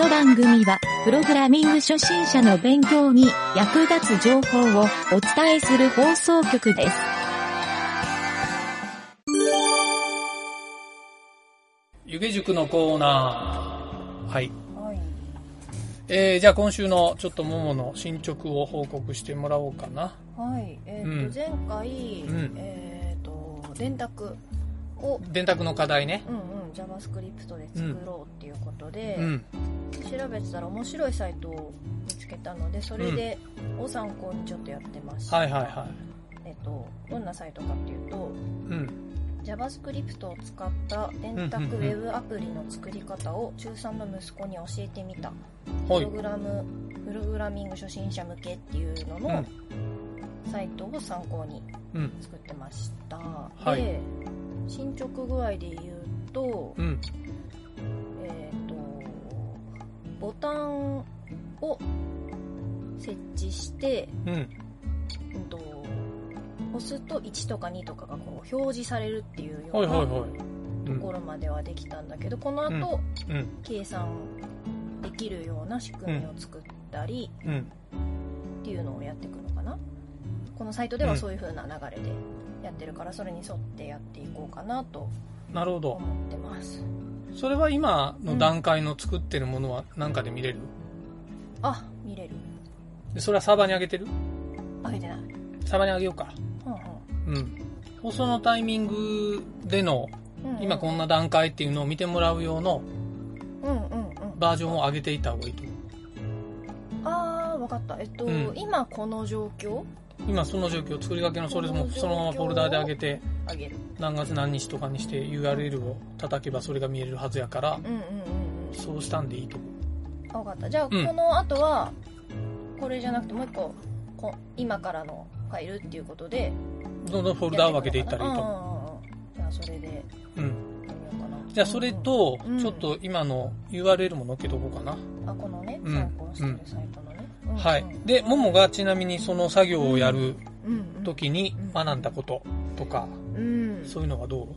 の番組は、プログラミング初心者の勉強に役立つ情報をお伝えする放送局です。湯気塾のコーナー。はい。はい。えー、じゃあ今週のちょっとももの進捗を報告してもらおうかな。はい。えっ、と、うん前回、うんえっ、と、電卓を、電卓の課題ね。うんうん、JavaScript で作ろうっていうことで、うん。調べてたら面白いサイトを見つけたので、それで、を参考にちょっとやってました。はいはいはえっ、と、どんなサイトかっていうと、い。うん。JavaScript を使った電卓ウうんうんうんェブアプリの作り方を中3の息子に教えてみた。はいプロ。グラム、プログラミング初心者向けっていうののサイトを参考にうん。作ってました。はいで、進捗具合で言うと、うん。えっ、と、ボタンを設置して、うん。うんと、押すと1とか2とかがこう表示されるっていうよなはいうはいところまではできたんだけど、この後、うん。計算できるような仕組みを作ったりうん。っていうのをやっていくのかな。このサイトではそういう風な流れでやってるから、それに沿ってやっていこうかなとなるほど。思ってます。それは今の段階の作ってるものは何かで見れる？あ、見れる。でそれはサーバーに上げてる？あげてない。サーバーに上げようか。うんうん。放送のタイミングでのうん。うん今こんな段階っていうのを見てもらう用のうんうんうん。バージョンを上げていった方がいいと思う。あー、わかった。えっと、うん今この状況今その状況作りかけのそれもそのままフォルダーで上げてあげる。何月何日とかにして URL を叩けばそれが見えるはずやからうんうんうんうん。そうしたんでいいと思う。あわかった。じゃあ、うんこの後は、これじゃなくてもう一個、こ今からのファイルっていうことで、どんどんフォルダーを分けていったらいいと思思う。じゃあ、それでう。うん。じゃあそれとうんちょっと今の URL も載っけとこうかな。あ、このね、うん参考してるサイトのね。うんはいうん。で、ももがちなみにその作業をやる時にうん学んだこととかうん。そういうのはどう？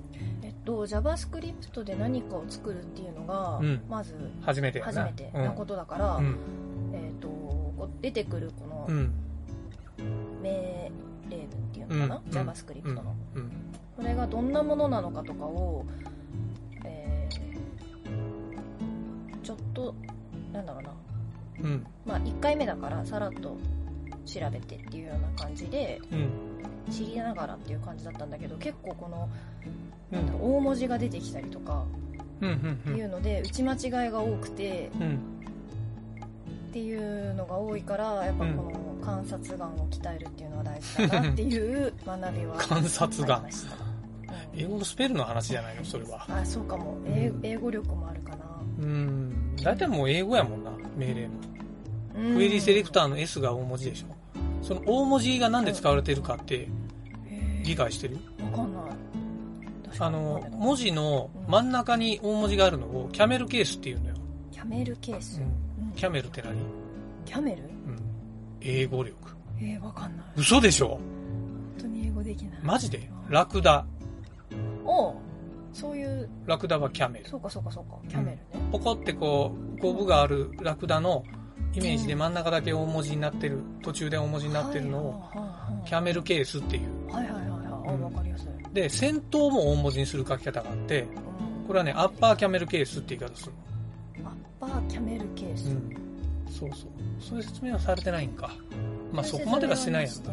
えっと、JavaScript で何かを作るっていうのが、うんまず、初めて。初めてなことだから、うん。えっと、出てくるこのうん。命令文っていうのかな、うん JavaScript の。うん。これがどんなものなのかとかを、えーちょっと、なんだろうな。うん。まあ、1回目だからさらっと調べてっていうような感じで、うん。知りながらっていう感じだったんだけど、結構この、うんなんだろう、大文字が出てきたりとか。っていうので、打ち間違いが多くて、うん。っていうのが多いから、やっぱこの観察眼を鍛えるっていうのは大事だなっていう 学びは観察眼英語のスペルの話じゃないのそれは。あ、そうかも。英うん英語力もあるかな。うん。大体もう英語やもんな、命令も。うんクエリセレクターの S が大文字でしょ。その大文字がなんで使われてるかって理解してる？わかんない。あの文字の真ん中に大文字があるのをキャメルケースっていうのよ。キャメルケース？うんうんキャメルって何？キャメル？うん。英語力。えー、わかんない。嘘でしょ？本当に英語できない。マジで？うんラクダ。おうそういう、ラクダはキャメル。そうかそうかそうか、キャメルね。ポコってこう、ゴブがあるラクダのイメージで真ん中だけ大文字になってる、途中で大文字になってるのを、キャメルケースっていう。はいはいはいはい。あ、うんわかりやすい。で、先頭も大文字にする書き方があって、うんこれはね、アッパーキャメルケースって言い方するアッパーキャメルケース。の。うん。そうそう。そういう説明はされてないんか。まあそこまではしてないやんな。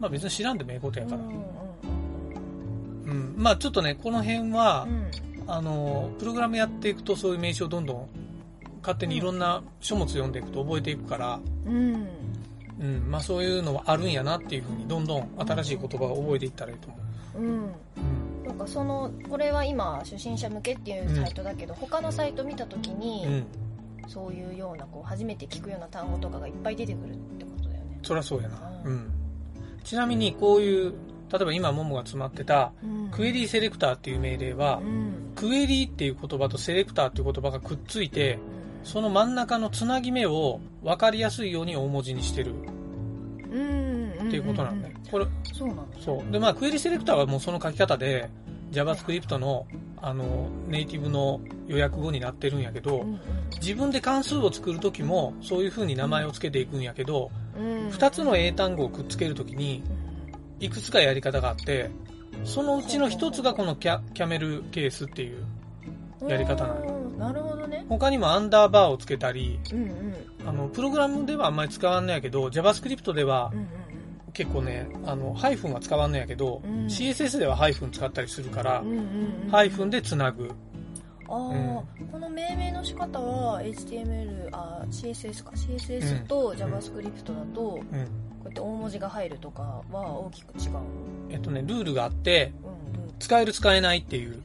まあ別に知らんでもええことやから。うん。まあちょっとね、この辺はうん、うん。あの、プログラムやっていくとそういう名詞をどんどん勝手にいろんな書物読んでいくと覚えていくから、うん。うん、まあそういうのはあるんやなっていうふうにどんどん新しい言葉を覚えていったらいいと思うん。う。うん。なんかその、これは今、初心者向けっていうサイトだけど、他のサイト見たときに、うん。そういうような、こう、初めて聞くような単語とかがいっぱい出てくるってことだよね。そりゃそうやな。ううんん。ちなみにこういう、例えば今ももが詰まってた、うんクエリーセレクターっていう命令はう、ん。クエリーっていう言葉とセレクターっていう言葉がくっついて、その真ん中のつなぎ目を分かりやすいように大文字にしてるうん。っていうことなんだね。これ、そうなのそう。で、まあ、クエリセレクターはもうその書き方で、JavaScript のあの、ネイティブの予約語になってるんやけど、うん自分で関数を作るときも、そういう風に名前を付けていくんやけど、うん二つの英単語をくっつけるときに、いくつかやり方があって、そのうちの一つがこのキャキャメルケースっていう、やり方なのうんなるほどね。他にもアンダーバーをつけたり、うんうん。あの、プログラムではあんまり使わんのやけど、JavaScript ではうんうん結構ね、あの、ハイフンは使わんのやけど、うん。CSS ではハイフン使ったりするからうんう、んうんハイフンでつなぐ。ああ、この命名の仕方は HTML あ CSS か。CSS と JavaScript だと、こうやって大文字が入るとかは大きく違う？えっとね、ルールがあって、うんうん。使える使えないっていう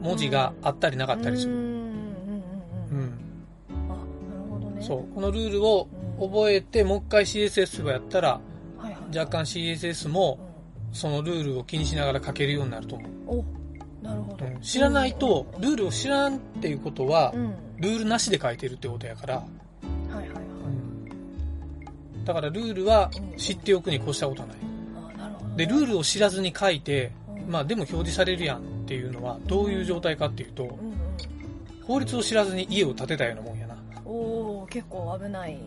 文字があったりなかったりする。うんうんうんううんん。あなるほどね。そう。このルールをうん。覚えて、もう一回 CSS をやったら、はいはい。若干 CSS もうそのルールを気にしながら書けるようになると思う。んおなるほど、うん。知らないと、ルールを知らんっていうことはう、ん。ルールなしで書いてるってことやから、はいはいはいだからルールは知っておくに越したことない。あなるほどで、ルールを知らずに書いて、うんまあでも表示されるやんっていうのはどういう状態かっていうと、法律を知らずに家を建てたようなもんやな。おお結構危ない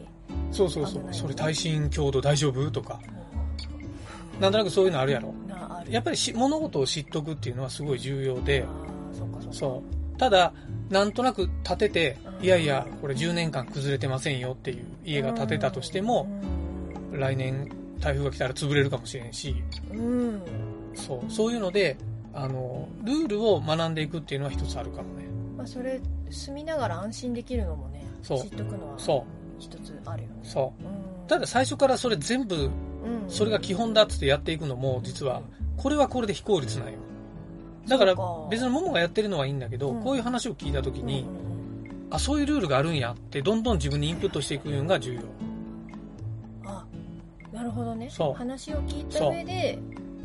そうそうそうそれ耐震強度大丈夫とか。なんとなくそういうのあるやろ。やっぱりし物事を知っとくっていうのはすごい重要で、そう。ただ、なんとなく建てて、うんいやいや、これ10年間崩れてませんよっていう家が建てたとしても、来年台風が来たら潰れるかもしれんし、うん、うんそう。そういうので、あの、ルールを学んでいくっていうのは一つあるかもね。まあ、それ住みながら安心できるのもねそう知っとくのはそ一つあるよねう。そう。うんただ最初からそれ全部、うんそれが基本だっつってやっていくのも、実は、これはこれで非効率なんよ。だから別にももがやってるのはいいんだけど、うん。こういう話を聞いた時に、うんうんあ、そういうルールがあるんやって、どんどん自分にインプットしていくのが重要。あなるほどね。そう。話を聞いた上で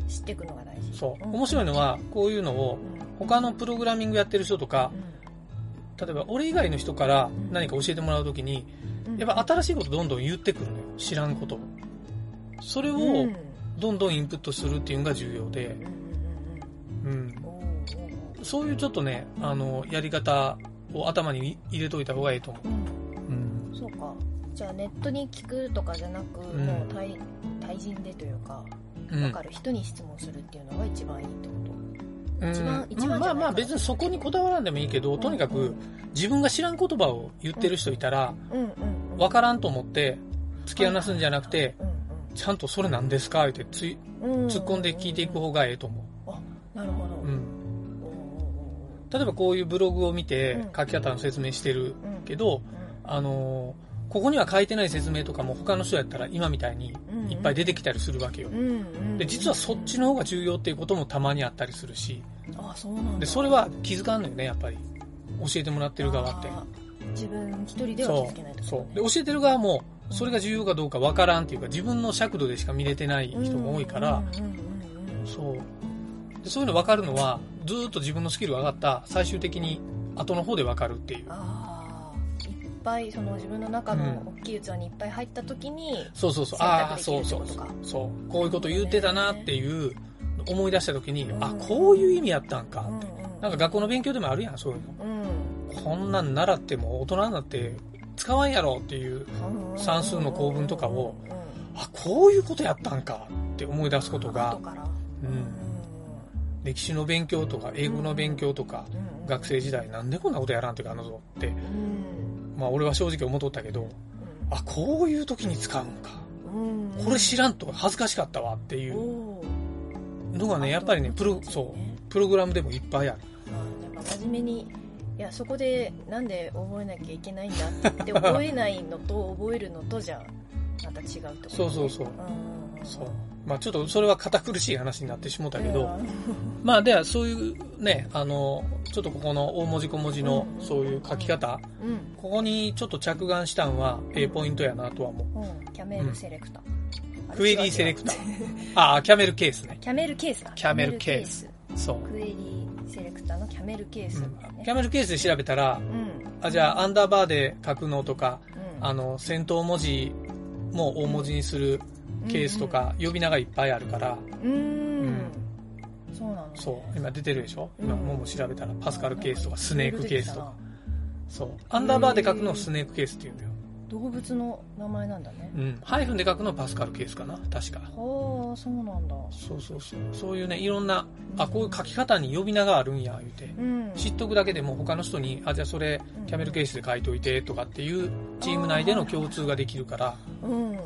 知っていくのが大事。そう。ん。面白いのは、こういうのを、他のプログラミングやってる人とか、例えば俺以外の人から何か教えてもらうときに、うん。やっぱ新しいことどんどん言ってくるのよ。知らんことを。それをどんどんインプットするっていうのが重要で、うんそういうちょっとね、あの、やり方を頭に入れといた方がいいと思う。んう。うん。そうか。じゃあネットに聞くとかじゃなく、ん。もう対対人でというかうん。分かる人に質問するっていうのが一番いいってこと？うん。一番一番まあまあ別にそこにこだわらんでもいいけど、とにかく自分が知らん言葉を言ってる人いたら、うん。うん。うん。わからんと思って突き放すんじゃなくて、うん。ちゃんとそれ何ですか？ってつ突っ込んで聞いていく方がええと思なるほど、う。うん。例えばこういうブログを見てうん。書き方の説明してるけど、あのーここには書いてない説明とかも他の人やったら今みたいにいっぱい出てきたりするわけよ。で、実はそっちの方が重要っていうこともたまにあったりするし、あそうなんだ。で、それは気づかんのよね、やっぱり。教えてもらってる側って。自分一人では気づけないとそう。で、教えてる側も、それが重要かどうかわからんっていうか、自分の尺度でしか見れてない人も多いから、そう。でそういうの分かるのは、ずーっと自分のスキルが上がった、最終的に後の方で分かるっていう。ああいっぱいその自分の中の大きい器にいっぱい入った時に、そうそうそう。選ああ、そうそうそうことか。そう。こういうこと言ってたなっていう、思い出した時に、うんあ、こういう意味やったんかって。うんうんなんか学校の勉強でもあるやん、そういうの。うんこんなん習っても大人になって使わんやろっていう、算数の構文とかをうんうんうんあ、こういうことやったんかって思い出すことが後、からうん歴史の勉強とか英語の勉強とか、学生時代なんでこんなことやらんというかあのぞって、うん。まあ俺は正直思っとったけど、あ、こういう時に使うんか。これ知らんと恥ずかしかったわっていう。のがね、やっぱりね、プロ、そう、プログラムでもいっぱいある。あやっぱ真面目にいやそこでなんで覚えなきゃいけないんだって覚えないのと覚えるのとじゃまた違うってことねそうそうそう。うんそう。まあちょっとそれは堅苦しい話になってしもたけど、うん。まあではそういうね、あの、ちょっとここの大文字小文字のうん。そういう書き方、うん。ここにちょっと着眼したんは、ええポイントやなとは思う。うん。キャメルセレクター、クエリーセレクター。ああ、キャメルケースね。キャメルケースか。キャメルケース。そう。クエリーセレクターのキャメルケース、うん。ねキャメルケースで調べたらう、ん。あ、じゃあアンダーバーで書くのとか、うん。あの、先頭文字も大文字にするケースとか、呼び名がいっぱいあるから、うーんうんそうなの、ね、そう。今出てるでしょ？今、うんもも調べたら、パスカルケースとかスネークケースとか。そう。アンダーバーで書くのをスネークケースって言うんだよ。動物の名前なんだねうん。ハイフンで書くのはパスカルケースかな？確か。はあそうなんだそうそうそう。そういうね、いろんな、あ、こういう書き方に呼び名があるんや、言うて。うん知っとくだけでも他の人に、あ、じゃあそれ、キャメルケースで書いといてとかっていうチーム内での共通ができるから、うん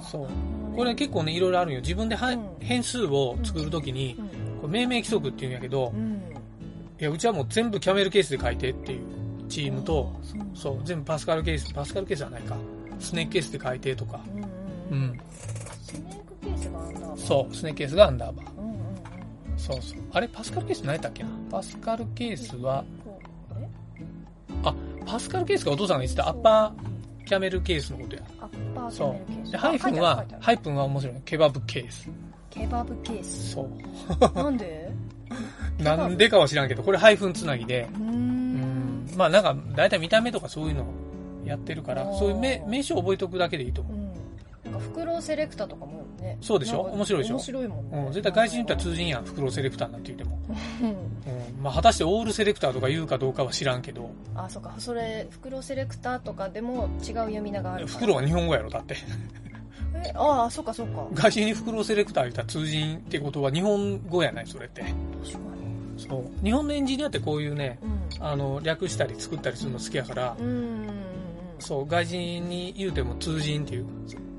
そう。これ結構ね、いろいろあるんよ。自分ではうん変数を作るときにう、んこれ命名規則って言うんやけどう、んいや、うちはもう全部キャメルケースで書いてっていうチームと、そう全部パスカルケース、パスカルケースはないか。スネークケースで書いてとか。うん。スネークケースがあんだそう、スネークケースがアンダーバー。そうそう。あれ、パスカルケース何やったっけな？パスカルケースは、あれパスカルケースがお父さんが言ってたアッパーキャメルケースのことや。アッパーキャそメルケーう。スで、ハイフンはハイフンは面白い。ケバブケース。ケバブケースそう。なんで？なんでかは知らんけど、これハイフンつなぎで、うんん。まあなんか、だいたい見た目とかそういうのやってるからそういう名名称覚えとくだけでいいと思う。うんなんかフクロウセレクターとかもね。そうでしょ？面白いでしょ？面白いもんね。うん、絶対外人に言ったら通じんやん、フクロウセレクターなんて言っても。うん。うん。まあ果たしてオールセレクターとか言うかどうかは知らんけど、あそうか。それフクロウセレクターとかでも違う読み名があるフクロウは日本語やろ、だって。えああそうかそうか。外人にフクロウセレクター言ったら通じんってことは日本語やない、それって。確かそう。日本のエンジニアってこういうね、にあの、略したり作ったりするの好きやから。う、んうんそう、外人に言うても通人っていう、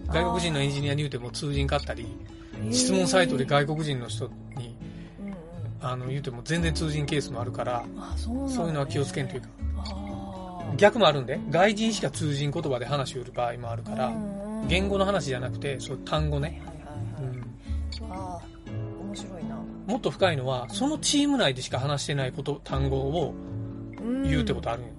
外国人のエンジニアに言うても通人かったり、うん質問サイトで外国人の人に、うんうんあの、言うても全然通人ケースもあるから、あそういうのは気をつけんというか。逆もあるんで、外人しか通人言葉で話を売る場合もあるから、うんうん言語の話じゃなくて、そう単語ね。はいはいはいはい、うん。ああ面白いなもっと深いのは、そのチーム内でしか話してないこと、単語を言うってことあるんよ。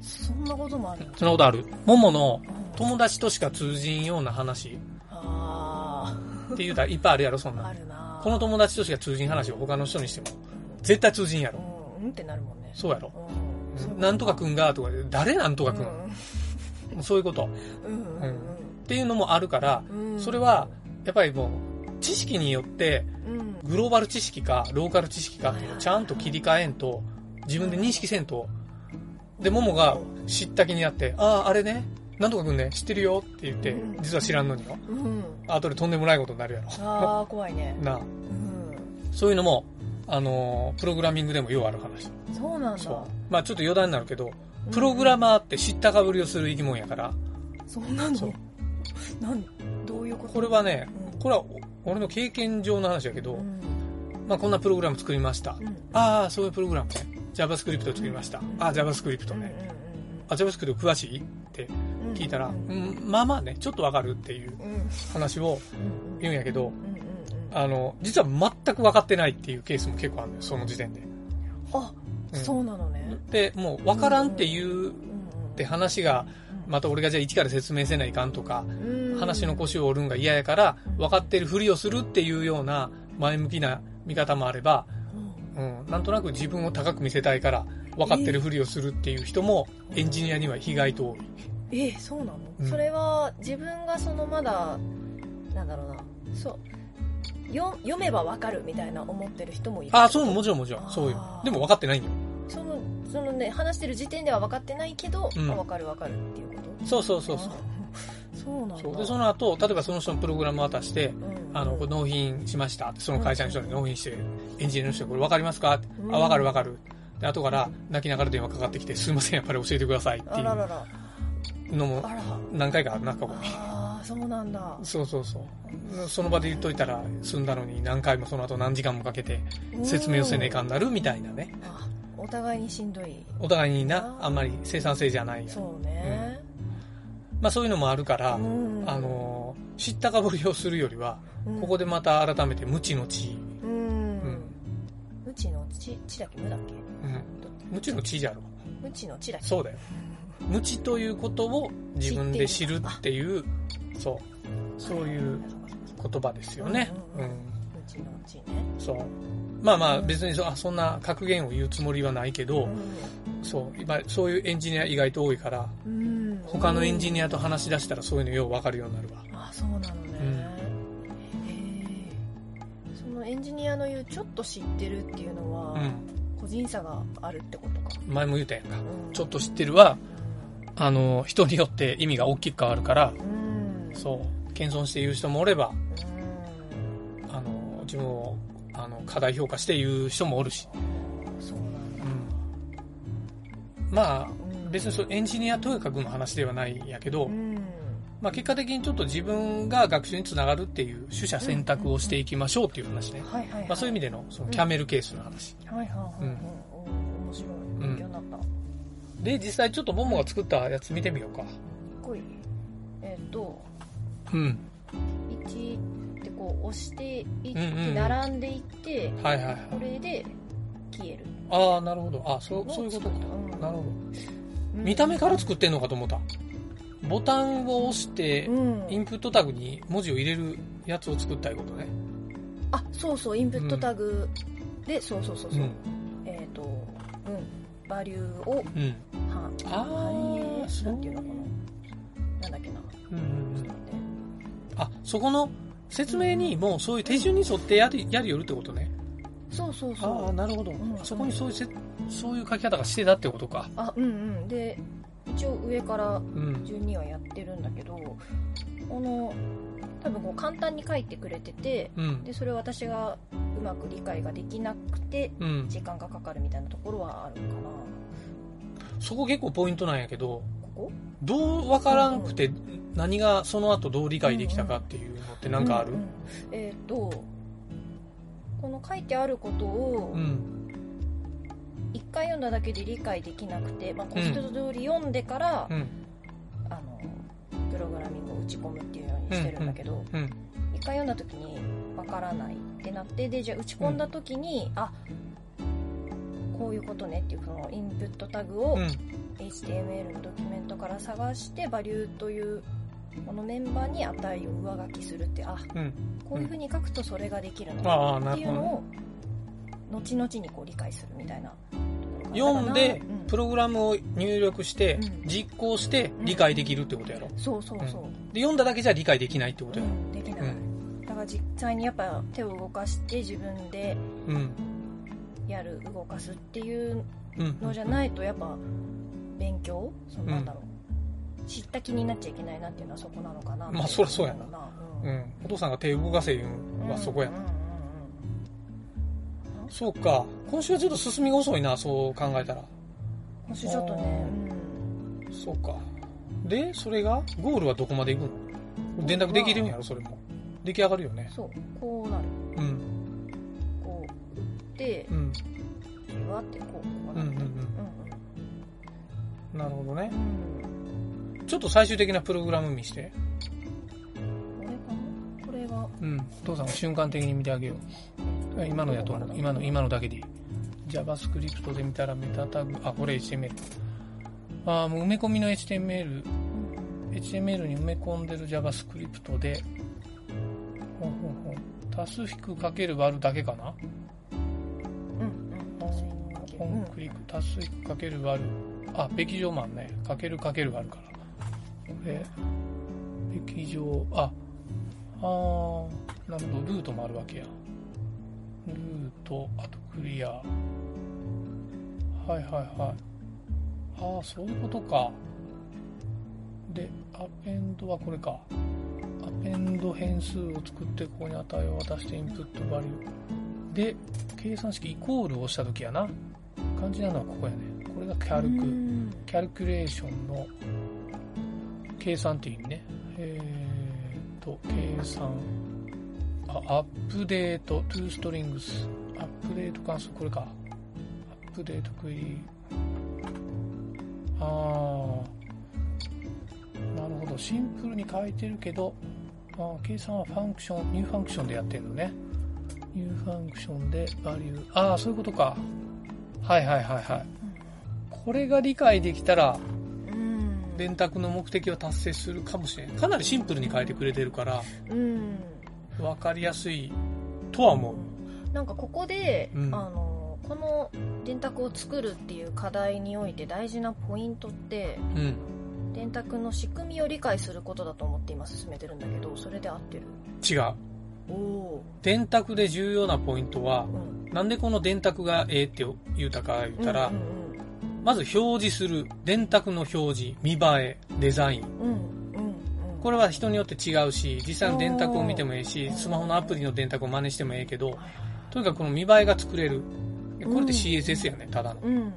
そんなこともあるそんなことある。もものうん友達としか通じんような話？あって言うたらいっぱいあるやろ、そんああな。るな。この友達としか通じん話を他の人にしても、絶対通じんやろ。うんうんってなるもんね。そうやろ。なんとかくんがとかで、誰なんとかくん、そういうこと。うんうんっていうのもあるから、うん。それは、やっぱりもう、知識によって、うん。グローバル知識か、ローカル知識かっていうのをちゃんと切り替えんと、自分で認識せんと、で、ももが知った気になって、ああ、あれね、なんとかくんね、知ってるよって言ってう、ん実は知らんのによ。うん後でとんでもないことになるやろ。ああ怖いねなあ。うんそういうのも、あのープログラミングでもようある話。そうなんだそう。まあちょっと余談になるけど、プログラマーって知ったかぶりをする生き物やから、そうなの？そうなんどういうこと？これはね、うんこれはお俺の経験上の話やけど、うんまあこんなプログラム作りました。うんああ、そういうプログラムね。JavaScript を作りました。ああ、JavaScript ね。あ、JavaScript 詳しい？ってうん聞いたら、ううん。ん、まあまあね、ちょっとわかるっていううん。話をうん言うんやけど、あの、実は全く分かってないっていうケースも結構あるのよ、その時点で。あうん。そうなのね。で、もう分からんっていううんって話が、うんまた俺がじゃあ一から説明せないかんとか、うん。話の腰を折るんが嫌やから、分かってるふりをするっていうような前向きな見方もあれば、うん。うん、なんとなく自分を高く見せたいから、分かってるふりをするっていう人も、エンジニアには意外と多い。えそうなの、うん。それは自分がそのまだなんだろうな。そう。よ読めばわかるみたいな思ってる人もいる。ああ、そう、もちろんもちろん、そういうあ。ーでも分かってないんよ。そのそのね話してる時点では分かってないけど、うん。あ分かる分かるっていうこと？そうそうそうそう。あそうなんだ。で、その後、例えばその人のプログラム渡して、うん。あの、納品しました。って、その会社の人に納品して、エンジニアの人にこれ分かりますか？ってうん。あ、分かる分かる。で、後から泣きながら電話かかってきて、すいません、やっぱり教えてくださいっていあららら。うのも何回かあるな、過去に。ああそうなんだ。そうそうそう。その場で言っといたら済んだのに何回もその後何時間もかけて説明をせねえかんなるみたいなね。あお互いにしんどい。お互いにな、あんまり生産性じゃない。そうね、まあそういうのもあるから、うん。あのー、知ったかぶりをするよりは、うん。ここでまた改めて無知の知、うん、うん。無知の知？知だっけ？無だっけ？うん、無知の知じゃろ。無知の知だっけ？そうだよ。無知ということを自分で知るっていう、そう、そういう言葉ですよね。ううんん。無知の知ねそう。まあまあ別にそあそんな格言を言うつもりはないけど、そう、今そういうエンジニア意外と多いから、うん他のエンジニアと話し出したらそういうのよう分かるようになるわ。あそうなのね、うんそそのエンジニアの言うちょっと知ってるっていうのは、うん。個人差があるってことか、前も言ったやんか。うんちょっと知ってるは、あの、人によって意味が大きく変わるから、そう、謙遜して言う人もおれば、うんあの、自分を、あの、過大評価して言う人もおるし。そうなんだ、うん。まあ、うん別にそうエンジニアとやかくの話ではないんやけど、うんまあ結果的にちょっと自分が学習につながるっていう取捨選択をしていきましょうっていう話ね。まあそういう意味でのそのキャメルケースの話。はいはいはいはい、うんで、実際ちょっとボモが作ったやつ見てみようか。こいえっ、とうん。1ってこう押していって、うんうんうん並んでいってはいはいはい。これで消えるああ、なるほど。あそう、そういうことか。うんなるほど。うん見た目から作ってんのかと思った。ボタンを押して、うんインプットタグに文字を入れるやつを作ったいうことね。あそうそうインプットタグで、そうそうそうそう、うん。えっ、とうんバリューをうん。はあ反映ーそうなんていうのかななんだっけなうんうんうんちょっと待ってあ、そこの説明にもうそういう手順に沿ってやりやりよるってことね。そうそうそうああ、なるほど。んそこにそういうせ、そういう書き方がしてたってことか。あうんうんで一応上からうん。順にはやってるんだけどこの多分こう簡単に書いてくれててうん。でそれを私がうまく理解ができなくてうん。時間がかかるみたいなところはあるかなそこ結構ポイントなんやけど、ここ？どうわからんくて、何がその後どう理解できたかっていうのってなんかある？うん。うんえっ、とこの書いてあることをうん。一回読んだだけで理解できなくて、まあ、こう一通り読んでから、うん。あのプログラミングを打ち込むっていうようにしてるんだけど、うん。一回読んだ時にわからないってなってでじゃあ打ち込んだ時に、あこういうことねっていうそのインプットタグをうん。HTML のドキュメントから探してバリューというこのメンバーに値を上書きするってあうん。こういうふうに書くとそれができるのか。っていうのを後々にこう理解するみたいな読んでプログラムを入力してう、ん実行して理解できるってことやろ？そうそうそう、で、読んだだけじゃ理解できないってことやろ？うん、できない、うだから実際にやっぱ手を動かして自分でうん。やる動かすっていううん。のじゃないとやっぱ勉強そのなんだろう、知った気になっちゃいけないなっていうのはそこなのかなまあそりゃそうやななうん。お父さんが手動かせ言うんはそこやな。うんうんうんそうか。今週はちょっと進みが遅いな、そう考えたら。今週ちょっとね、そうか。で、それが、ゴールはどこまで行くの？電卓できるんやろ、それも。出来上がるよねうん、。そうこうなるうん。こうん。次はってこうこううん。うん。なるうん。なるほどねちょっと最終的なプログラム見して。これかな？これがうん。お父さんが瞬間的に見てあげよう。今のやと思う。今の、今のだけでいい。JavaScript で見たらメタタグ、あ、これ HTML。あーもう埋め込みの HTML、うん HTML に埋め込んでる JavaScript で、ほんほんほん。足す引くかける割るだけかな？コンクリック、足すかける割る。あ、べき乗マンね。かけるかける割るから。これ、べき乗、あ、あー、なるほど、ルートもあるわけや。ルート、あとクリア。はいはいはい。ああ、そういうことか。で、アペンドはこれか。アペンド変数を作って、ここに値を渡してインプットバリュー。で、計算式イコールを押したときやな。肝心なのはここやね。これがキャルク。うんキャルキュレーションの計算っていう意味ね。えーと、計算。あ、アップデート、 to strings。アップデート関数、これか。アップデートクエリ。あー。なるほど。シンプルに書いてるけど、あー計算は function、new function でやってるのね。 new function で value。ああ、そういうことか。はいはいはいはい。これが理解できたら、うん電卓の目的を達成するかもしれん。かなりシンプルに書いてくれてるから、うんわかりやすいとは思う。なんかここで、うんあのこの電卓を作るっていう課題において大事なポイントってうん。電卓の仕組みを理解することだと思って今進めてるんだけどそれで合ってる？違う。電卓で重要なポイントはー、う、ん。なんでこの電卓がええって言うたか言ったら、うんまず表示する、電卓の表示、見栄え、デザイン。うんうん。うんうんうん。これは人によって違うし、実際の電卓を見てもええし、スマホのアプリの電卓を真似してもええけど、とにかくこの見栄えが作れる。でこれって CSS やね、ただの。うんうんうん。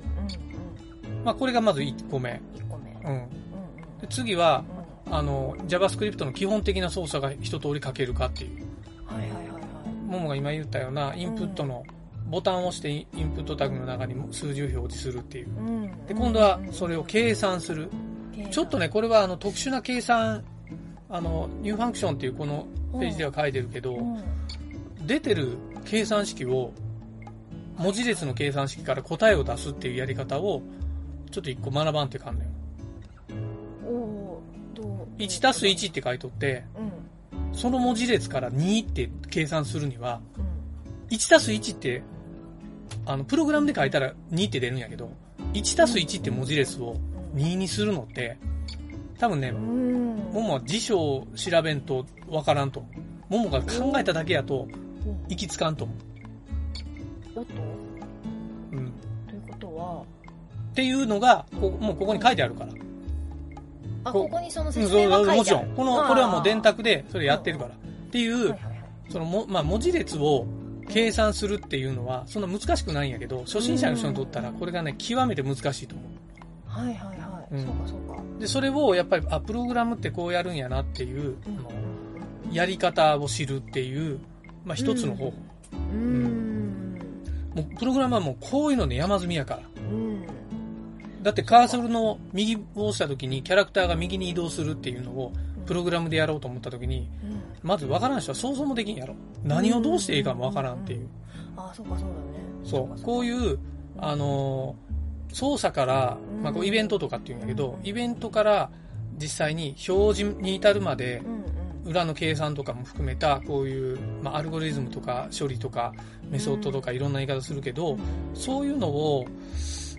まあこれがまず1個目。1個目。うん。うんで次は、うん。あの、JavaScript の基本的な操作が一通り書けるかっていう。はいはいはいはい。ももが今言ったような、インプットのボタンを押してインプットタグの中にも数字を表示するっていう。うんで、今度はそれを計算する。ちょっとね、これはあの特殊な計算、あの、 new function っていうこのページでは書いてるけど、うん出てる計算式を、文字列の計算式から答えを出すっていうやり方を、ちょっと一個学ばんといかんねん。おおーどう1たす1って書いとって、うんその文字列から2って計算するには、うん1たす1って、あの、プログラムで書いたら2って出るんやけど、1たす1って文字列を2にするのって、多分ねう、んももは辞書を調べんとわからんと。ももが考えただけやと、行きつかんと思おっとう。うん。ということはっていうのが、こもうここに書いてあるから。こあここにそのうん説明が書いてある。もちろん。この、これはもう電卓でそれやってるから。っていうそのも、まあ、文字列を計算するっていうのは、そんな難しくないんやけど、初心者の人にとったら、これがね、極めて難しいと思う。はいはいはい、うん。そうかそうか。で、それをやっぱり、あ、プログラムってこうやるんやなっていう、うんやり方を知るっていう、まあ、一つの方法。うん。もう、プログラムはもうこういうので山積みやから。うんだってカーソルの右を押した時にキャラクターが右に移動するっていうのをプログラムでやろうと思った時に、うん。まず分からん人は想像もできんやろ。何をどうしていいかも分からんっていう。あそうかそうだね。そう。こうういう、あのー操作から、まあ、こうイベントとかっていうんだけど、イベントから実際に表示に至るまで裏の計算とかも含めた、こういう、まあ、アルゴリズムとか処理とか、メソッドとかいろんな言い方するけど、そういうのを、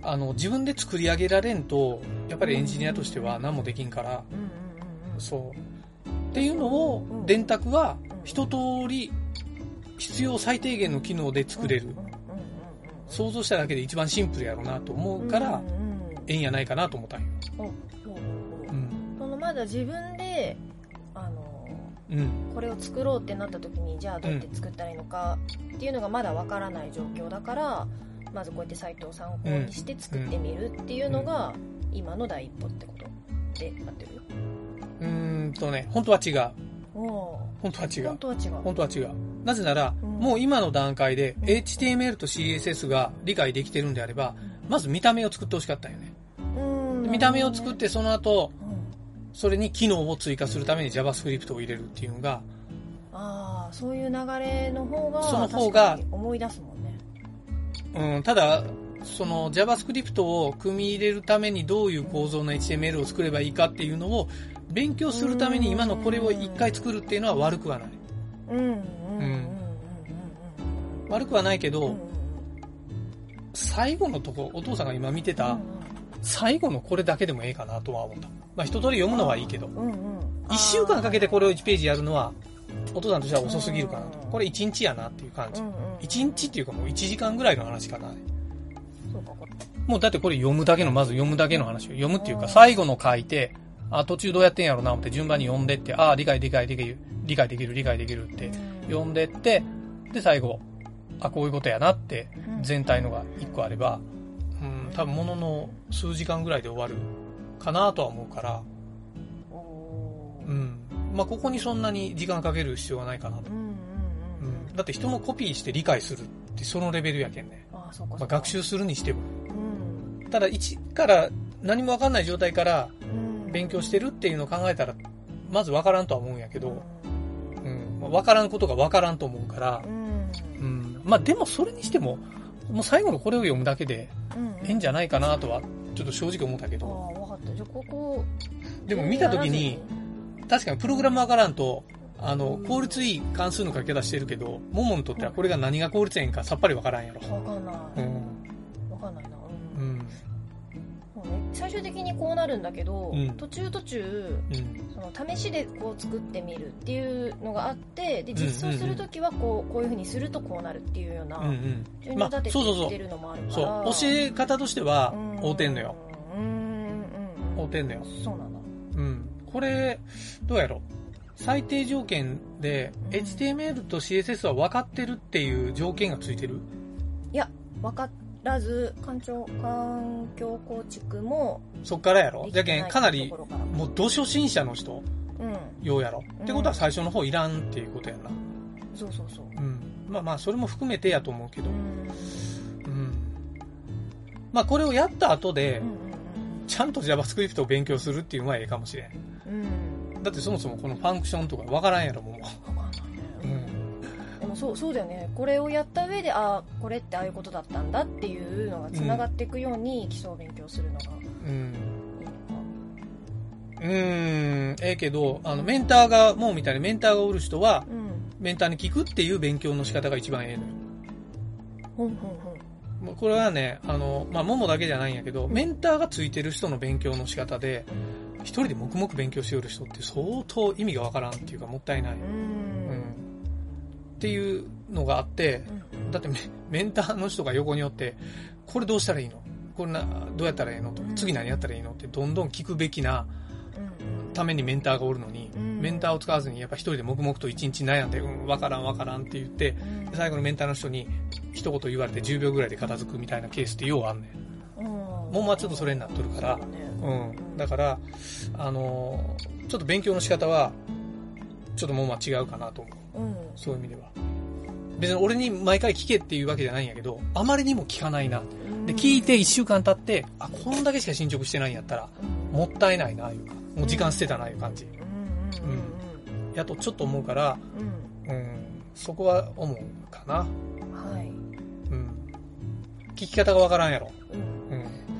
あの、自分で作り上げられんと、やっぱりエンジニアとしては何もできんから、うんうんうんうんそう。っていうのをう、ん電卓はうん一通り必要最低限の機能で作れる想像しただけで一番シンプルやろうなと思うからええんやないかなと思ったんよ。うん。そのまだ自分であのうん。これを作ろうってなった時にじゃあどうやって作ったらいいのかっていうのがまだわからない状況だからまずこうやってサイトを参考にして作ってみるっていうのが今の第一歩ってことでなってる？うーんとね、本当は違う。本当は違ー本う。当は違う。本当は違う。なぜなら、うん。もう今の段階でうん。HTML と CSS が理解できてるんであれば、まず見た目を作ってほしかったんよね。うん。見た目を作ってその後、うん。それに機能を追加するために JavaScript を入れるっていうのが、ああそういう流れの方がその方が思い出すうん、ただ、その JavaScript を組み入れるためにどういう構造の HTML を作ればいいかっていうのを勉強するために今のこれを一回作るっていうのは悪くはない。うん悪くはないけど、最後のとこ、お父さんが今見てたうん最後のこれだけでもええかなとは思った。まあ一通り読むのはいいけど、うんうん一週間かけてこれを1ページやるのは、お父さんとしては遅すぎるかなと。うんこれ1日やなっていう感じう。んうん1日っていうかもう1時間ぐらいの話かな。そうかこもうだってこれ読むだけの、まず読むだけの話を。読むっていうか、最後の書いて、あ、途中どうやってんやろうな思って順番に読んでって、あ、理解理解できる、理解できる、理解できるって読んでって、で、最後、あ、こういうことやなって、全体のが1個あれば、うん、多分ものの数時間ぐらいで終わるかなとは思うから、うん。まあ、ここにそんなに時間かける必要はないかなと。だって人もコピーして理解するってそのレベルやけんね。まあ、学習するにしても。うん。ただ、一から何もわかんない状態からうん。勉強してるっていうのを考えたら、まずわからんとは思うんやけど、ううん。まあわからんことがわからんと思うから、ん。うん。まあ、でもそれにしても、もう最後のこれを読むだけでうんええんじゃないかなとは、ちょっと正直思ったけあど、あ分かった。じゃあここでも見たときに、確かにプログラムわからんと、あの、効率いい関数の書き方してるけど、ももにとってはこれが何が効率いいんかさっぱりわからんやろ。分かんないうん。分かんないなうん。そうね、最終的にこうなるんだけど、うん途中途中うん。その試しでこう作ってみるっていうのがあってで実装するときはこうこういうふうにするとこうなるっていうような、うんうん。順序立ててまあそうそうそういってるのもあるから、そう。教え方としてはうん、合うてんのよ。うんうんうん合うてんのよ。そうなんだうん。これ、どうやろ？最低条件で、うん HTML と CSS は分かってるっていう条件がついてる？いや分からず環境環境構築もそっからやろ？じゃけん、かなりもう、ど初心者の人、うんようやろ。うんってことは最初の方いらんっていうことやな。そうそうそううん。まあまあ、それも含めてやと思うけどう。んうん。まあ、これをやった後でう、んちゃんと JavaScript を勉強するっていうのはええかもしれん。うんうんだってそもそもこのファンクションとか分からんやろ、も分かんないねう。うん。でもそうそうだよねこれをやった上でああこれってああいうことだったんだっていうのがつながっていくように基礎を勉強するのがうん。うーん、ええけど、あの、メンターが、もうみたいにメンターがおる人は、うんメンターに聞くっていう勉強の仕方が一番ええのよ。ほんほんほんこれはね、あの、まあ、ももだけじゃないんやけど、うんメンターがついてる人の勉強の仕方で、一人で黙々勉強しておる人って相当意味がわからんっていうかもったいない。ううんん。っていうのがあって、うん。だってメメンターの人が横におって、これどうしたらいいの？これな、どうやったらいいの？と。次何やったらいいの？ってどんどん聞くべきなうん。ためにメンターがおるのに、うん。メンターを使わずにやっぱ一人で黙々と一日悩んで、うん、わからんわからんって言って、うん。最後のメンターの人に一言言われて10秒ぐらいで片付くみたいなケースってようあんねん。うん。もうまあちょっとそれになっとるからそうん。だから、あのーちょっと勉強の仕方は、ちょっともうまあ違うかなと思う。うんそういう意味では。別に俺に毎回聞けっていうわけじゃないんやけど、あまりにも聞かないな。で、聞いて1週間経って、あ、こんだけしか進捗してないんやったら、うんもったいないな、いうか。もう時間捨てたな、いう感じ。うんうんやとちょっと思うから、うんうんうん、そこは思うかな。うんはいうん。聞き方がわからんやろ。うんうん。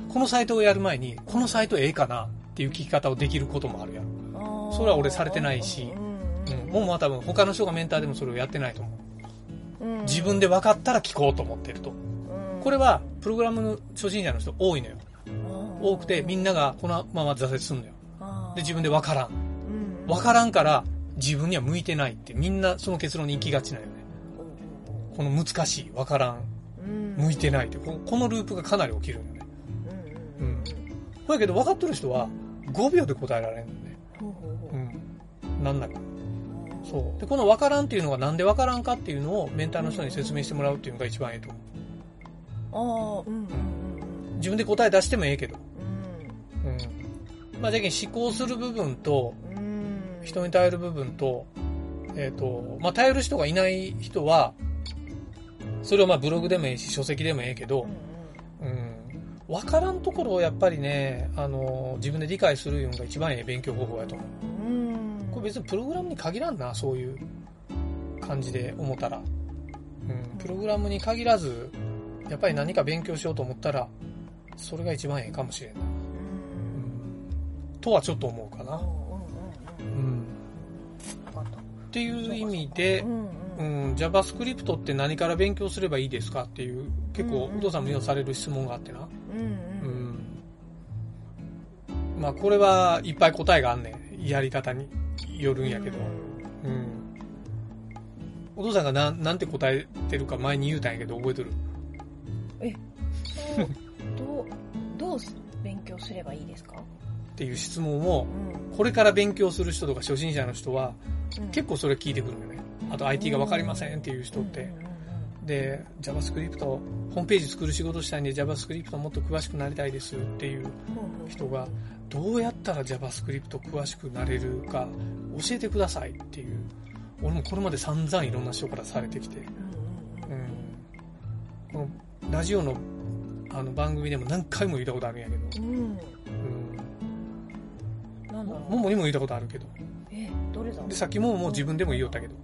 このサイトをやる前に、このサイトええかなっていう聞き方をできることもあるやろ。あーそれは俺されてないしうんうん。もうまあ多分他の人がメンターでもそれをやってないと思う。うん自分で分かったら聞こうと思ってると。うんこれは、プログラムの初心者の人多いのよ。多くて、みんなながこのまま挫折するのよ。で、自分で分からん。分分からんから、自分には向いてないって、みんなその結論に行きがちなのよね。この難しい、分からん、向いてないって、ここのループがかなり起きるのよね。うんほやけど分かってる人は、5秒で答えられるのね。うん。なんなく。そう。で、この分からんっていうのがなんで分からんかっていうのをメンターの人に説明してもらうっていうのが一番ええと思う。ああうん自分で答え出してもええけど。うんうん。まあ、じゃけん思考する部分と、うん人に頼る部分と、えっ、と、まあ、頼る人がいない人は、それはまあブログでもええし、書籍でもええけど、うん。わからんところをやっぱりね、あの、自分で理解するのが一番ええ勉強方法やと思う。うんこれ別にプログラムに限らんな、そういう感じで思ったら。うん。プログラムに限らず、やっぱり何か勉強しようと思ったら、それが一番ええかもしれんな。うん。とはちょっと思うかな。うん。っていう意味で、うん、JavaScript って何から勉強すればいいですかっていう、結構、お父さんも利用される質問があってな。うん。まあ、これはいっぱい答えがあんねん。やり方によるんやけど。うん。お父さんがなん、なんて答えてるか前に言うたんやけど、覚えてる？どうどう勉強すればいいですか？っていう質問を、これから勉強する人とか初心者の人は、結構それ聞いてくるよね。あと IT がわかりませんっていう人って。で、JavaScript、ホームページ作る仕事したいんで JavaScript もっと詳しくなりたいですっていう人が、どうやったら JavaScript 詳しくなれるか教えてくださいっていう。俺もこれまで散々いろんな人からされてきて。うん。このラジオのあの番組でも何回も言ったことあるんやけど。うんうん。なんだろうももにも言ったことあるけど。えどれだで、さっきももう自分でも言おったけど。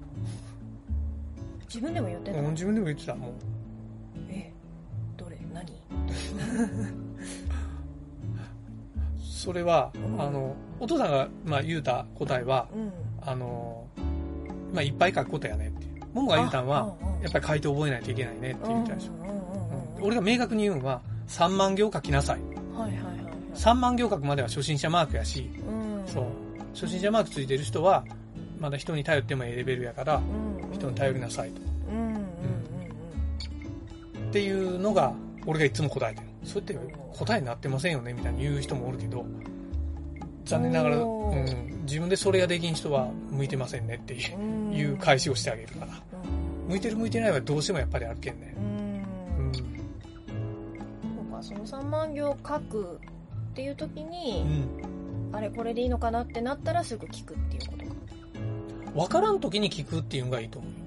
自分でも言ってたうん、自分でも言ってた、もう。えどれ？何？それは、うん。あの、お父さんが、まあ、言うた答えは、うん。あの、まあ、いっぱい書くことやねっていう。ももが言うたんは、やっぱり書いて覚えないといけないねって言ったでしょ。うんうんうんうん俺が明確に言うんは、3万行書きなさい。はいはいはいはい。3万行格までは初心者マークやし、うん。そう。初心者マークついてる人は、まだ人に頼ってもええレベルやから、うん人に頼りなさいと。うんうんうんっていうのが、俺がいつも答えてる。それって答えになってませんよねみたいに言う人もおるけど、残念ながら、うん、自分でそれができん人は向いてませんねっていう返しをしてあげるから。うん向いてる向いてないはどうしてもやっぱりあるけんねう。うんん。そうかその3万行書くっていう時うに、ん。あれこれでいいのかなってなったらすぐ聞くっていうことかわからん時に聞くっていうのがいいと思うよ。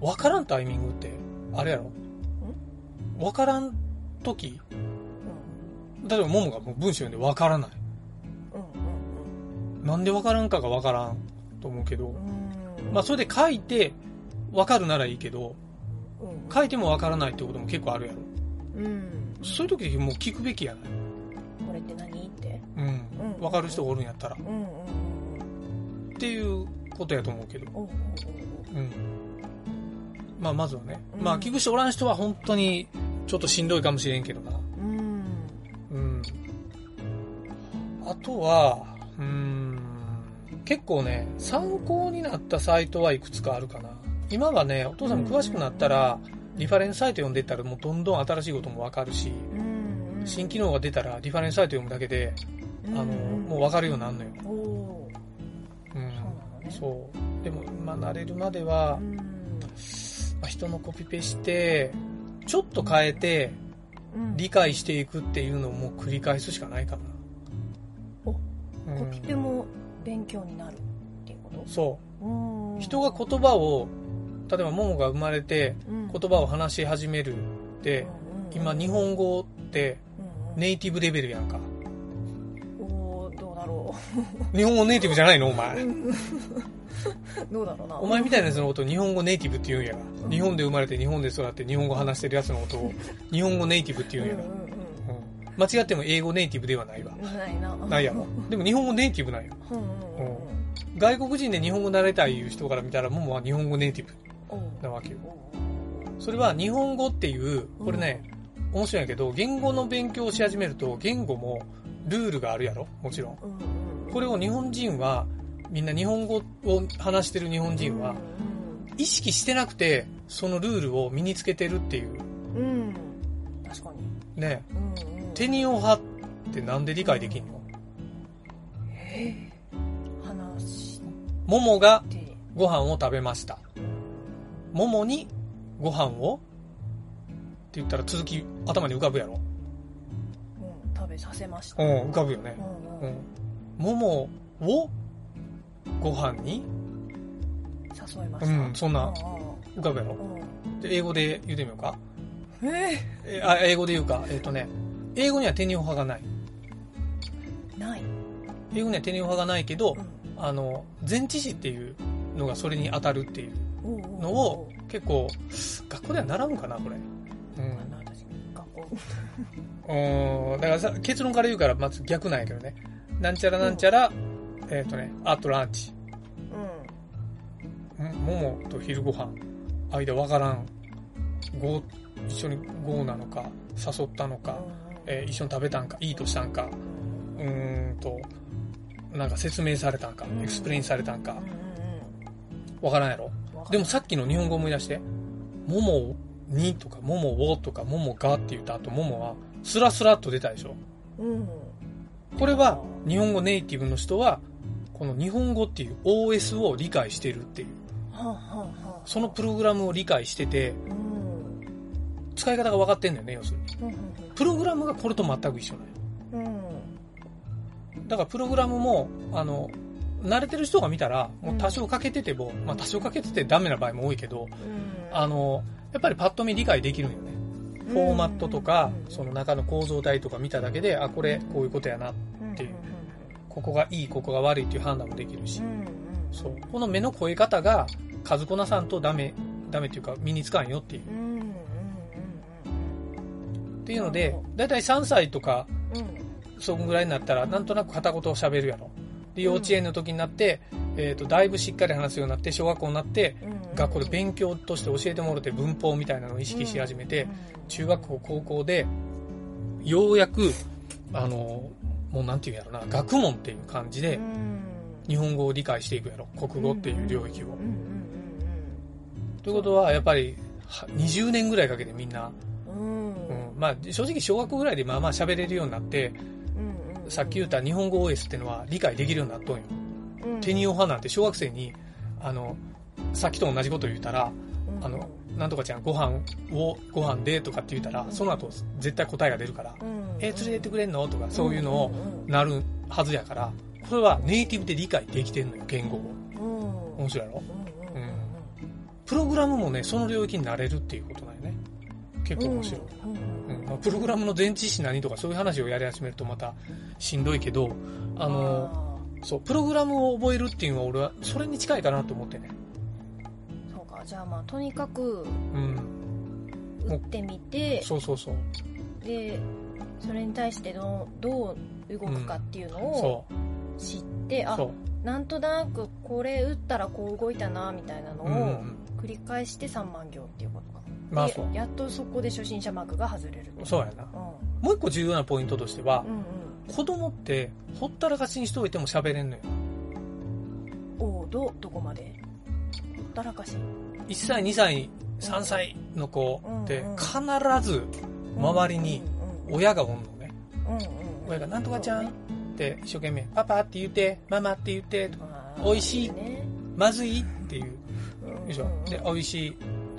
わからんタイミングって、あれやろ？わからん時、う例えばももがもう文章読んでわからない。んうんうんなんでわからんかがわからんと思うけど、まあそれで書いてわかるならいいけど、うん書いてもわからないってことも結構あるやろ。うんそういう時もう聞くべきやない。これって何？ってうんうん。わかる人がおるんやったら。うんうんうんっていうことやと思うけど。うんおうおうおううん。まあまずはね。うんまあ聞く人おらん人は本当にちょっとしんどいかもしれんけどな。うんうん。あとは、うーん、結構ね、参考になったサイトはいくつかあるかな。今はね、お父さんも詳しくなったら、リファレンスサイト読んでったらもうどんどん新しいこともわかるし、新機能が出たらリファレンスサイト読むだけで、あの、もうわかるようになるのよ。そう。でも、まあ慣れるまではう、ん。まあ人のコピペして、ちょっと変えて、うん。理解していくっていうのをもう繰り返すしかないかな。おうん。コピペも勉強になるっていうこと？そう。うん。人が言葉を、例えば、ももが生まれてうん。言葉を話し始めるって、今日本語ってネイティブレベルやんか。日本語ネイティブじゃないのお前。う どうだろうなお前みたいなやつのことを日本語ネイティブって言うんやが。日本で生まれて日本で育って日本語話してるやつのことを日本語ネイティブって言うんやが。うんうん間違っても英語ネイティブではないわ。ないなないやろ。でも日本語ネイティブなんよ。うんうんうん外国人で日本語習いたいいう人から見たら、ももは日本語ネイティブなわけよ。それは日本語っていう、これね、面白いんやけど、言語の勉強をし始めると、言語もルールがあるやろもちろん。これを日本人は、みんな日本語を話してる日本人は、意識してなくて、そのルールを身につけてるっていう。うん。確かに。ね、うんうん。テニオ派ってなんで理解できんの？えー。話しももがてご飯を食べました。ももにご飯を？って言ったら続き頭に浮かぶやろ？うん食べさせました。うん、浮かぶよね。う。んううんん。ももをご飯に？誘いましたうんそんなう浮かぶやろで英語で言うてみようか。ええあ英語で言うか。えっ、とね、英語にはテニオ派がない。ーない英語にはテニオ派がないけどう、んあの、前置詞っていうのがそれに当たるっていうおうおうおうのを結構、学校では習うんかな、これ。うん。あな私学校 うん、だからさ、結論から言うから、まず逆なんやけどね。なんちゃらなんちゃら、えっ、とね、あとランチ。うん。ももと昼ご飯。間わからん。ご、一緒にごなのか、誘ったのか、ん。えー一緒に食べたんか、いいとしたんか、うーんと、なんか説明されたんかう、ん。エクスプレインされたんか。わからんやろ？でもさっきの日本語思い出して、ももにとか、ももをとか、ももがって言った後、ももはスラスラっと出たでしょ。うんこれは日本語ネイティブの人は、この日本語っていう OS を理解してるっていう。そのプログラムを理解してて、うん使い方が分かってんだよね、要するに。プログラムがこれと全く一緒なのよ。うんだからプログラムも、あの、慣れてる人が見たら、もう多少かけてても、まあ多少かけててダメな場合も多いけど、うんあの、やっぱりパッと見理解できるんよね。フォーマットとか、その中の構造体とか見ただけで、あ、これこういうことやな。っていうここがいい、ここが悪いっていう判断もできるしそう。この目の超え方が、数こなさんとダメ、ダメっていうか身につかんよっていう。っていうのでだいたい3歳とか、そんぐらいになったら、なんとなく片言を喋るやろ。で、幼稚園の時になって、えっ、と、だいぶしっかり話すようになって、小学校になって、学校で勉強として教えてもらって文法みたいなのを意識し始めて、中学校、高校で、ようやくあの、もうなんていうんやろな、学問っていう感じでう、ん。日本語を理解していくやろ。国語っていう領域を。ということは、やっぱり、は20年ぐらいかけてみんな、うん。まあ、正直小学校ぐらいでまあまあ喋れるようになって、さっき言った日本語 OS っていうのは理解できるようになっとんよ。うん。テニオ派なんて小学生に、あの、さっきと同じこと言ったら、うん。あの、なんとかちゃんご飯を、ご飯でとかって言ったら、その後絶対答えが出るから、うん。え、連れてってくれんの？とか、そういうのをなるはずやから、これはネイティブで理解できてんのよ、言語を。うん。面白いやろ？うんプログラムもね、その領域になれるっていうことなんよね。結構面白い。まあ、プログラムの前置詞何とかそういう話をやり始めるとまたしんどいけど、あの、そう、プログラムを覚えるっていうのは俺はそれに近いかなと思ってね。そうかじゃあまあとにかくうん。打ってみてそうそうそう。でそれに対してどうどう動くかっていうのをそ知って、う。あ。なんとなくこれ打ったらこう動いたなみたいなのをん。繰り返して3万行っていうことまあ。やっとそこで初心者マークが外れるそうやな。うもう一個重要なポイントとしてはん、うん。子供ってほったらかしにしておいても喋れんのよ。うんおうどどこまで？ほったらかし。1歳、2歳、3歳の子ってうんうん。必ず周りに親がおんのね。うんうんうん。親がなんとかちゃんって一生懸命、パパって言って、ママって言って、とかあー美味しい。ね。まずいっていう。うん。でしょ？で、美味しい、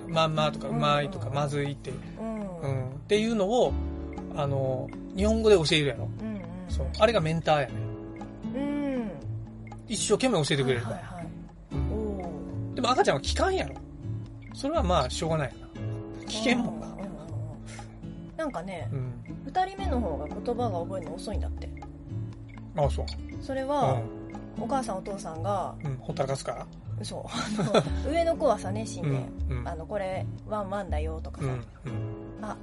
まんまとかうまいとかうんまずいって、うんうん、っていうのを、あの、日本語で教えるやろ。うんうんそう。あれがメンターやね。うん一生懸命教えてくれるから。はいはいはいでも赤ちゃんは聞かんやろ。それはまあ、しょうがないよな。聞けんもんなう。んなんかねうん。2人目の方が言葉が覚えるの遅いんだってああ、そう。それうは、お母さんお父さんがん。うん。ほったらかすから。そう あの上の子はさ熱心で、うん。うんあ。のこれワンワンだよとかさ、うん。あ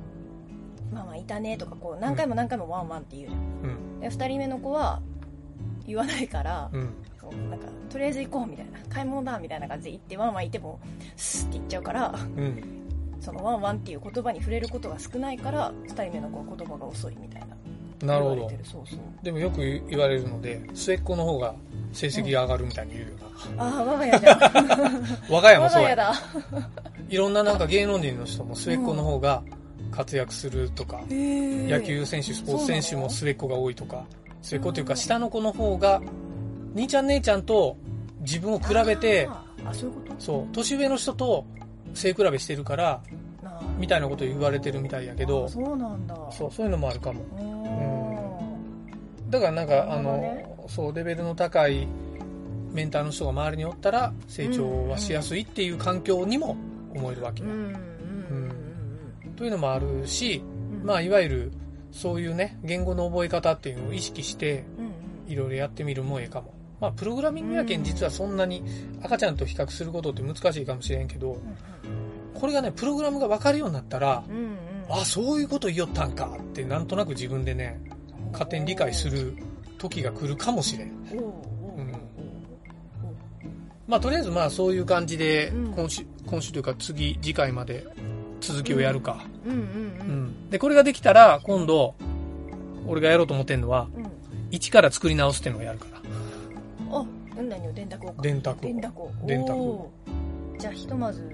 ママいたねとかこう何回も何回もワンワンって言うじゃんうん。で2人目の子は言わないから、うん。なんかとりあえず行こうみたいな買い物だみたいな感じで行ってワンワンいてもスッって言っちゃうからうん。そのワンワンっていう言葉に触れることが少ないから2人目の子は言葉が遅いみたいななるほど。でもよく言われるので、末っ子の方が成績が上がるみたいに言うよああ我が家じゃんな。我が家 も我そうや。だ。いろんななんか芸能人の人も末っ子の方が活躍するとか、野野球選手、スポーツ選手も末っ子が多いとか、末っ子というかうん下の子の方が、兄ちゃん姉ちゃんと自分を比べて、そういうこと？そう、年上の人と背比べしてるから、みたいなこと言われてるみたいやけどあ、そうなんだ。そう、そういうのもあるかも。うー。ん。だからなんか、あのね、そう、レベルの高いメンターの人が周りにおったら、成長はしやすいっていう環境にも思えるわけうんよ。うんというのもあるし、まあ、いわゆる、そういうね、言語の覚え方っていうのを意識して、いろいろやってみるもええかも。まあ、プログラミングやけん実はそんなに赤ちゃんと比較することって難しいかもしれんけど、これがね、プログラムが分かるようになったら、うんうん。うんあ、そういうこと言いよったんかってなんとなく自分でね、勝手に理解する時が来るかもしれん。おうん。まあ、とりあえずまあそういう感じでうん、今週、今週というか次、次回まで続きをやるか。で、これができたら、今度、俺がやろうと思ってんのは、うん。一から作り直すっていうのをやるから。あ何を電卓をか。電卓を。電卓を。じゃあひとまず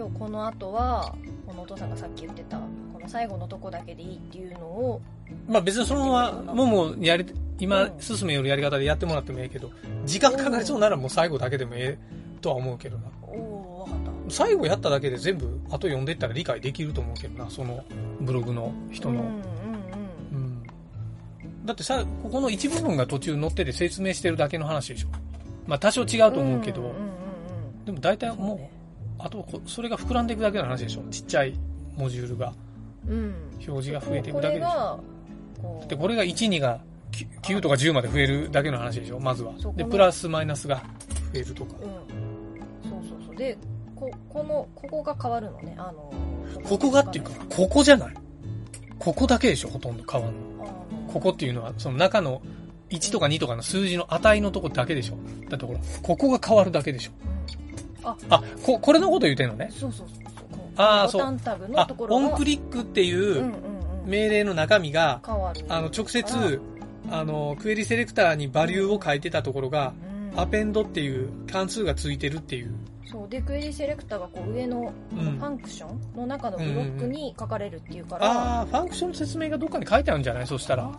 今日この後はこのお父さんがさっき言ってたこの最後のとこだけでいいっていうのをまあ別にそのまま、もうもうやり、今うん進めよるやり方でやってもらってもええけど、時間かかりそうならもう最後だけでもええとは思うけどな。おお分かった最後やっただけで全部後読んでいったら理解できると思うけどな、そのブログの人の。うんうんうんだってさ、ここの一部分が途中載ってて説明してるだけの話でしょ。まあ多少違ううんと思うけど、んんうんでも大体うんもう、あとこそれが膨らんでいくだけの話でしょ。ちっちゃいモジュールが、うん表示が増えていくだけでしょ。で、これが1、2が 9, 9とか10まで増えるだけの話でしょ、まずは。で、プラスマイナスが増えるとか。うんそうそうそうでここのここが変わるのねあのここがっていうか、ここじゃないここだけでしょ、ほとんど変わんの。あのここっていうのは、その中の1とか2とかの数字の値のとこだけでしょ。だってほら、ここが変わるだけでしょ。うんあ、こ、これのこと言ってんのね？そうそうそうそう。あーそうボタンタグのあとこ、ろがオンクリックっていう、うんうんうん。命令の中身が、変わる。あの、直接、あの、クエリセレクターにバリューを書いてたところが、うん。アペンドっていう関数がついてるっていう。そう。でクエリセレクターがこう上のうん。ファンクションの中のブロックに書かれるっていうから、ああ、ファンクションの説明がどっかに書いてあるんじゃない？そしたら。あ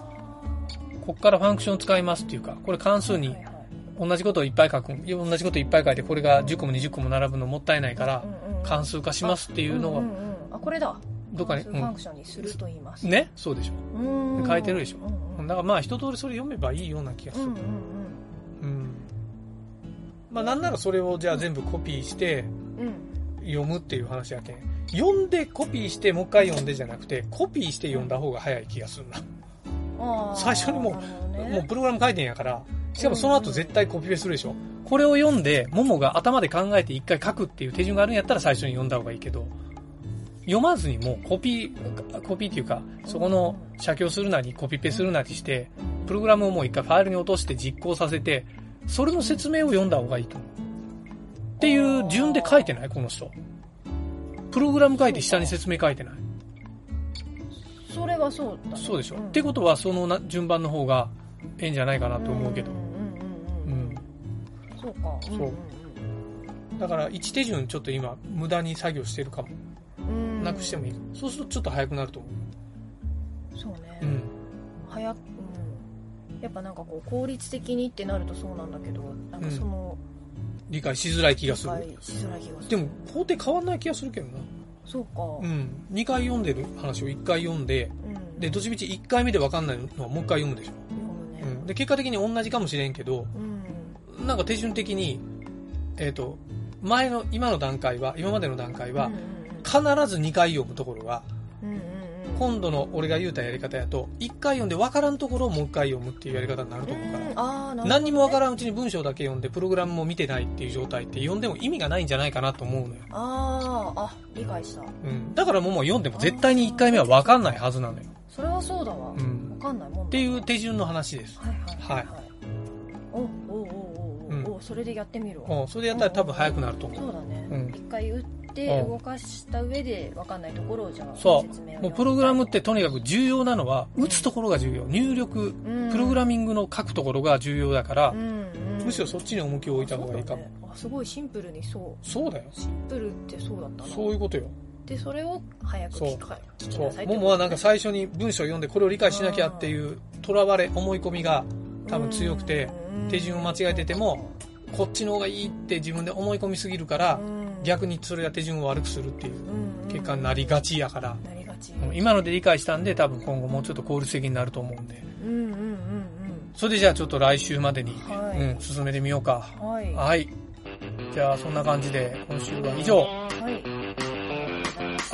こっからファンクション使いますっていうか、これ関数にーはいはい同じことをいっぱい書く。同じこといっぱい書いて、これが10個も20個も並ぶのもったいないから、関数化しますっていうのがんん、うんあこれだどっかに、ファンクションにすると言います、うん。ね？そうでしょ。うん書いてるでしょうんうんだからまあ一通りそれ読めばいいような気がする。うん。まあなんならそれをじゃあ全部コピーして読むっていう話やけん。読んでコピーしてもう一回読んでじゃなくて、コピーして読んだ方が早い気がするな。最初にもうもうプログラム書いてんやから、しかもその後絶対コピペするでしょ？これを読んで、ももが頭で考えて一回書くっていう手順があるんやったら最初に読んだ方がいいけど、読まずにもうコピー、コピーっていうか、そこの写経するなりコピペするなりして、プログラムをもう一回ファイルに落として実行させて、それの説明を読んだ方がいいと思う。っていう順で書いてない？この人。プログラム書いて下に説明書いてない？それはそうだねそうでしょ、んってことはそのな順番の方がええんじゃないかなと思うけどそうかそうんだから一手順ちょっと今無駄に作業してるかも。うんうんなくしてもいい。そうするとちょっと早くなると思そうね、う。うん。早く、うん、やっぱなんかこう効率的にってなるとそうなんだけどなんかその、理解しづらい気がする。理解しづらい気がするでも工程変わんない気がするけどな。そうか、うん。2回読んでる話を1回読んで、うんで、どっちみち1回目で分かんないのはもう1回読むでしょ。読むねうん。で、結果的に同じかもしれんけど、うんなんか手順的に、えっ、と、前の、今の段階は、今までの段階はうん、必ず2回読むところが、今度の俺が言うたやり方やと、1回読んで分からんところをもう1回読むっていうやり方になると思うから、何にも分からんうちに文章だけ読んで、プログラムも見てないっていう状態って読んでも意味がないんじゃないかなと思うのよ。あーあ理解した。うん。だからもう読んでも絶対に1回目は分かんないはずなのよ。それはそうだわ、うん。わかんないもんだっていう手順の話です。はいはいはい、はい。おおおそれでやってみるわうん。それでやったら多分早くなると思う。そうだねうん一、回打ってうん動かした上でわかんないところをじゃあそ説明をう。もうプログラムってとにかく重要なのは、打つところが重要。入力、プログラムミングの書くところが重要だから、むむしろそっちに重きを置いた方がいいかも。あすごいシンプルにそうそうだよ。シンプルってそうだったなそういうことよ。でそれを早く聞かそう。ももはなんか最初に文章を読んでこれを理解しなきゃっていう囚われ、思い込みが多分強くて、手順を間違えてても、こっちの方がいいって自分で思い込みすぎるから、逆にそれが手順を悪くするっていう結果になりがちやから、今ので理解したんで多分今後もうちょっと効率的になると思うんで。それでじゃあちょっと来週までに、はいうん、進めてみようか。うんはいはい。じゃあそんな感じで今週は以上。はい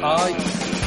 はい。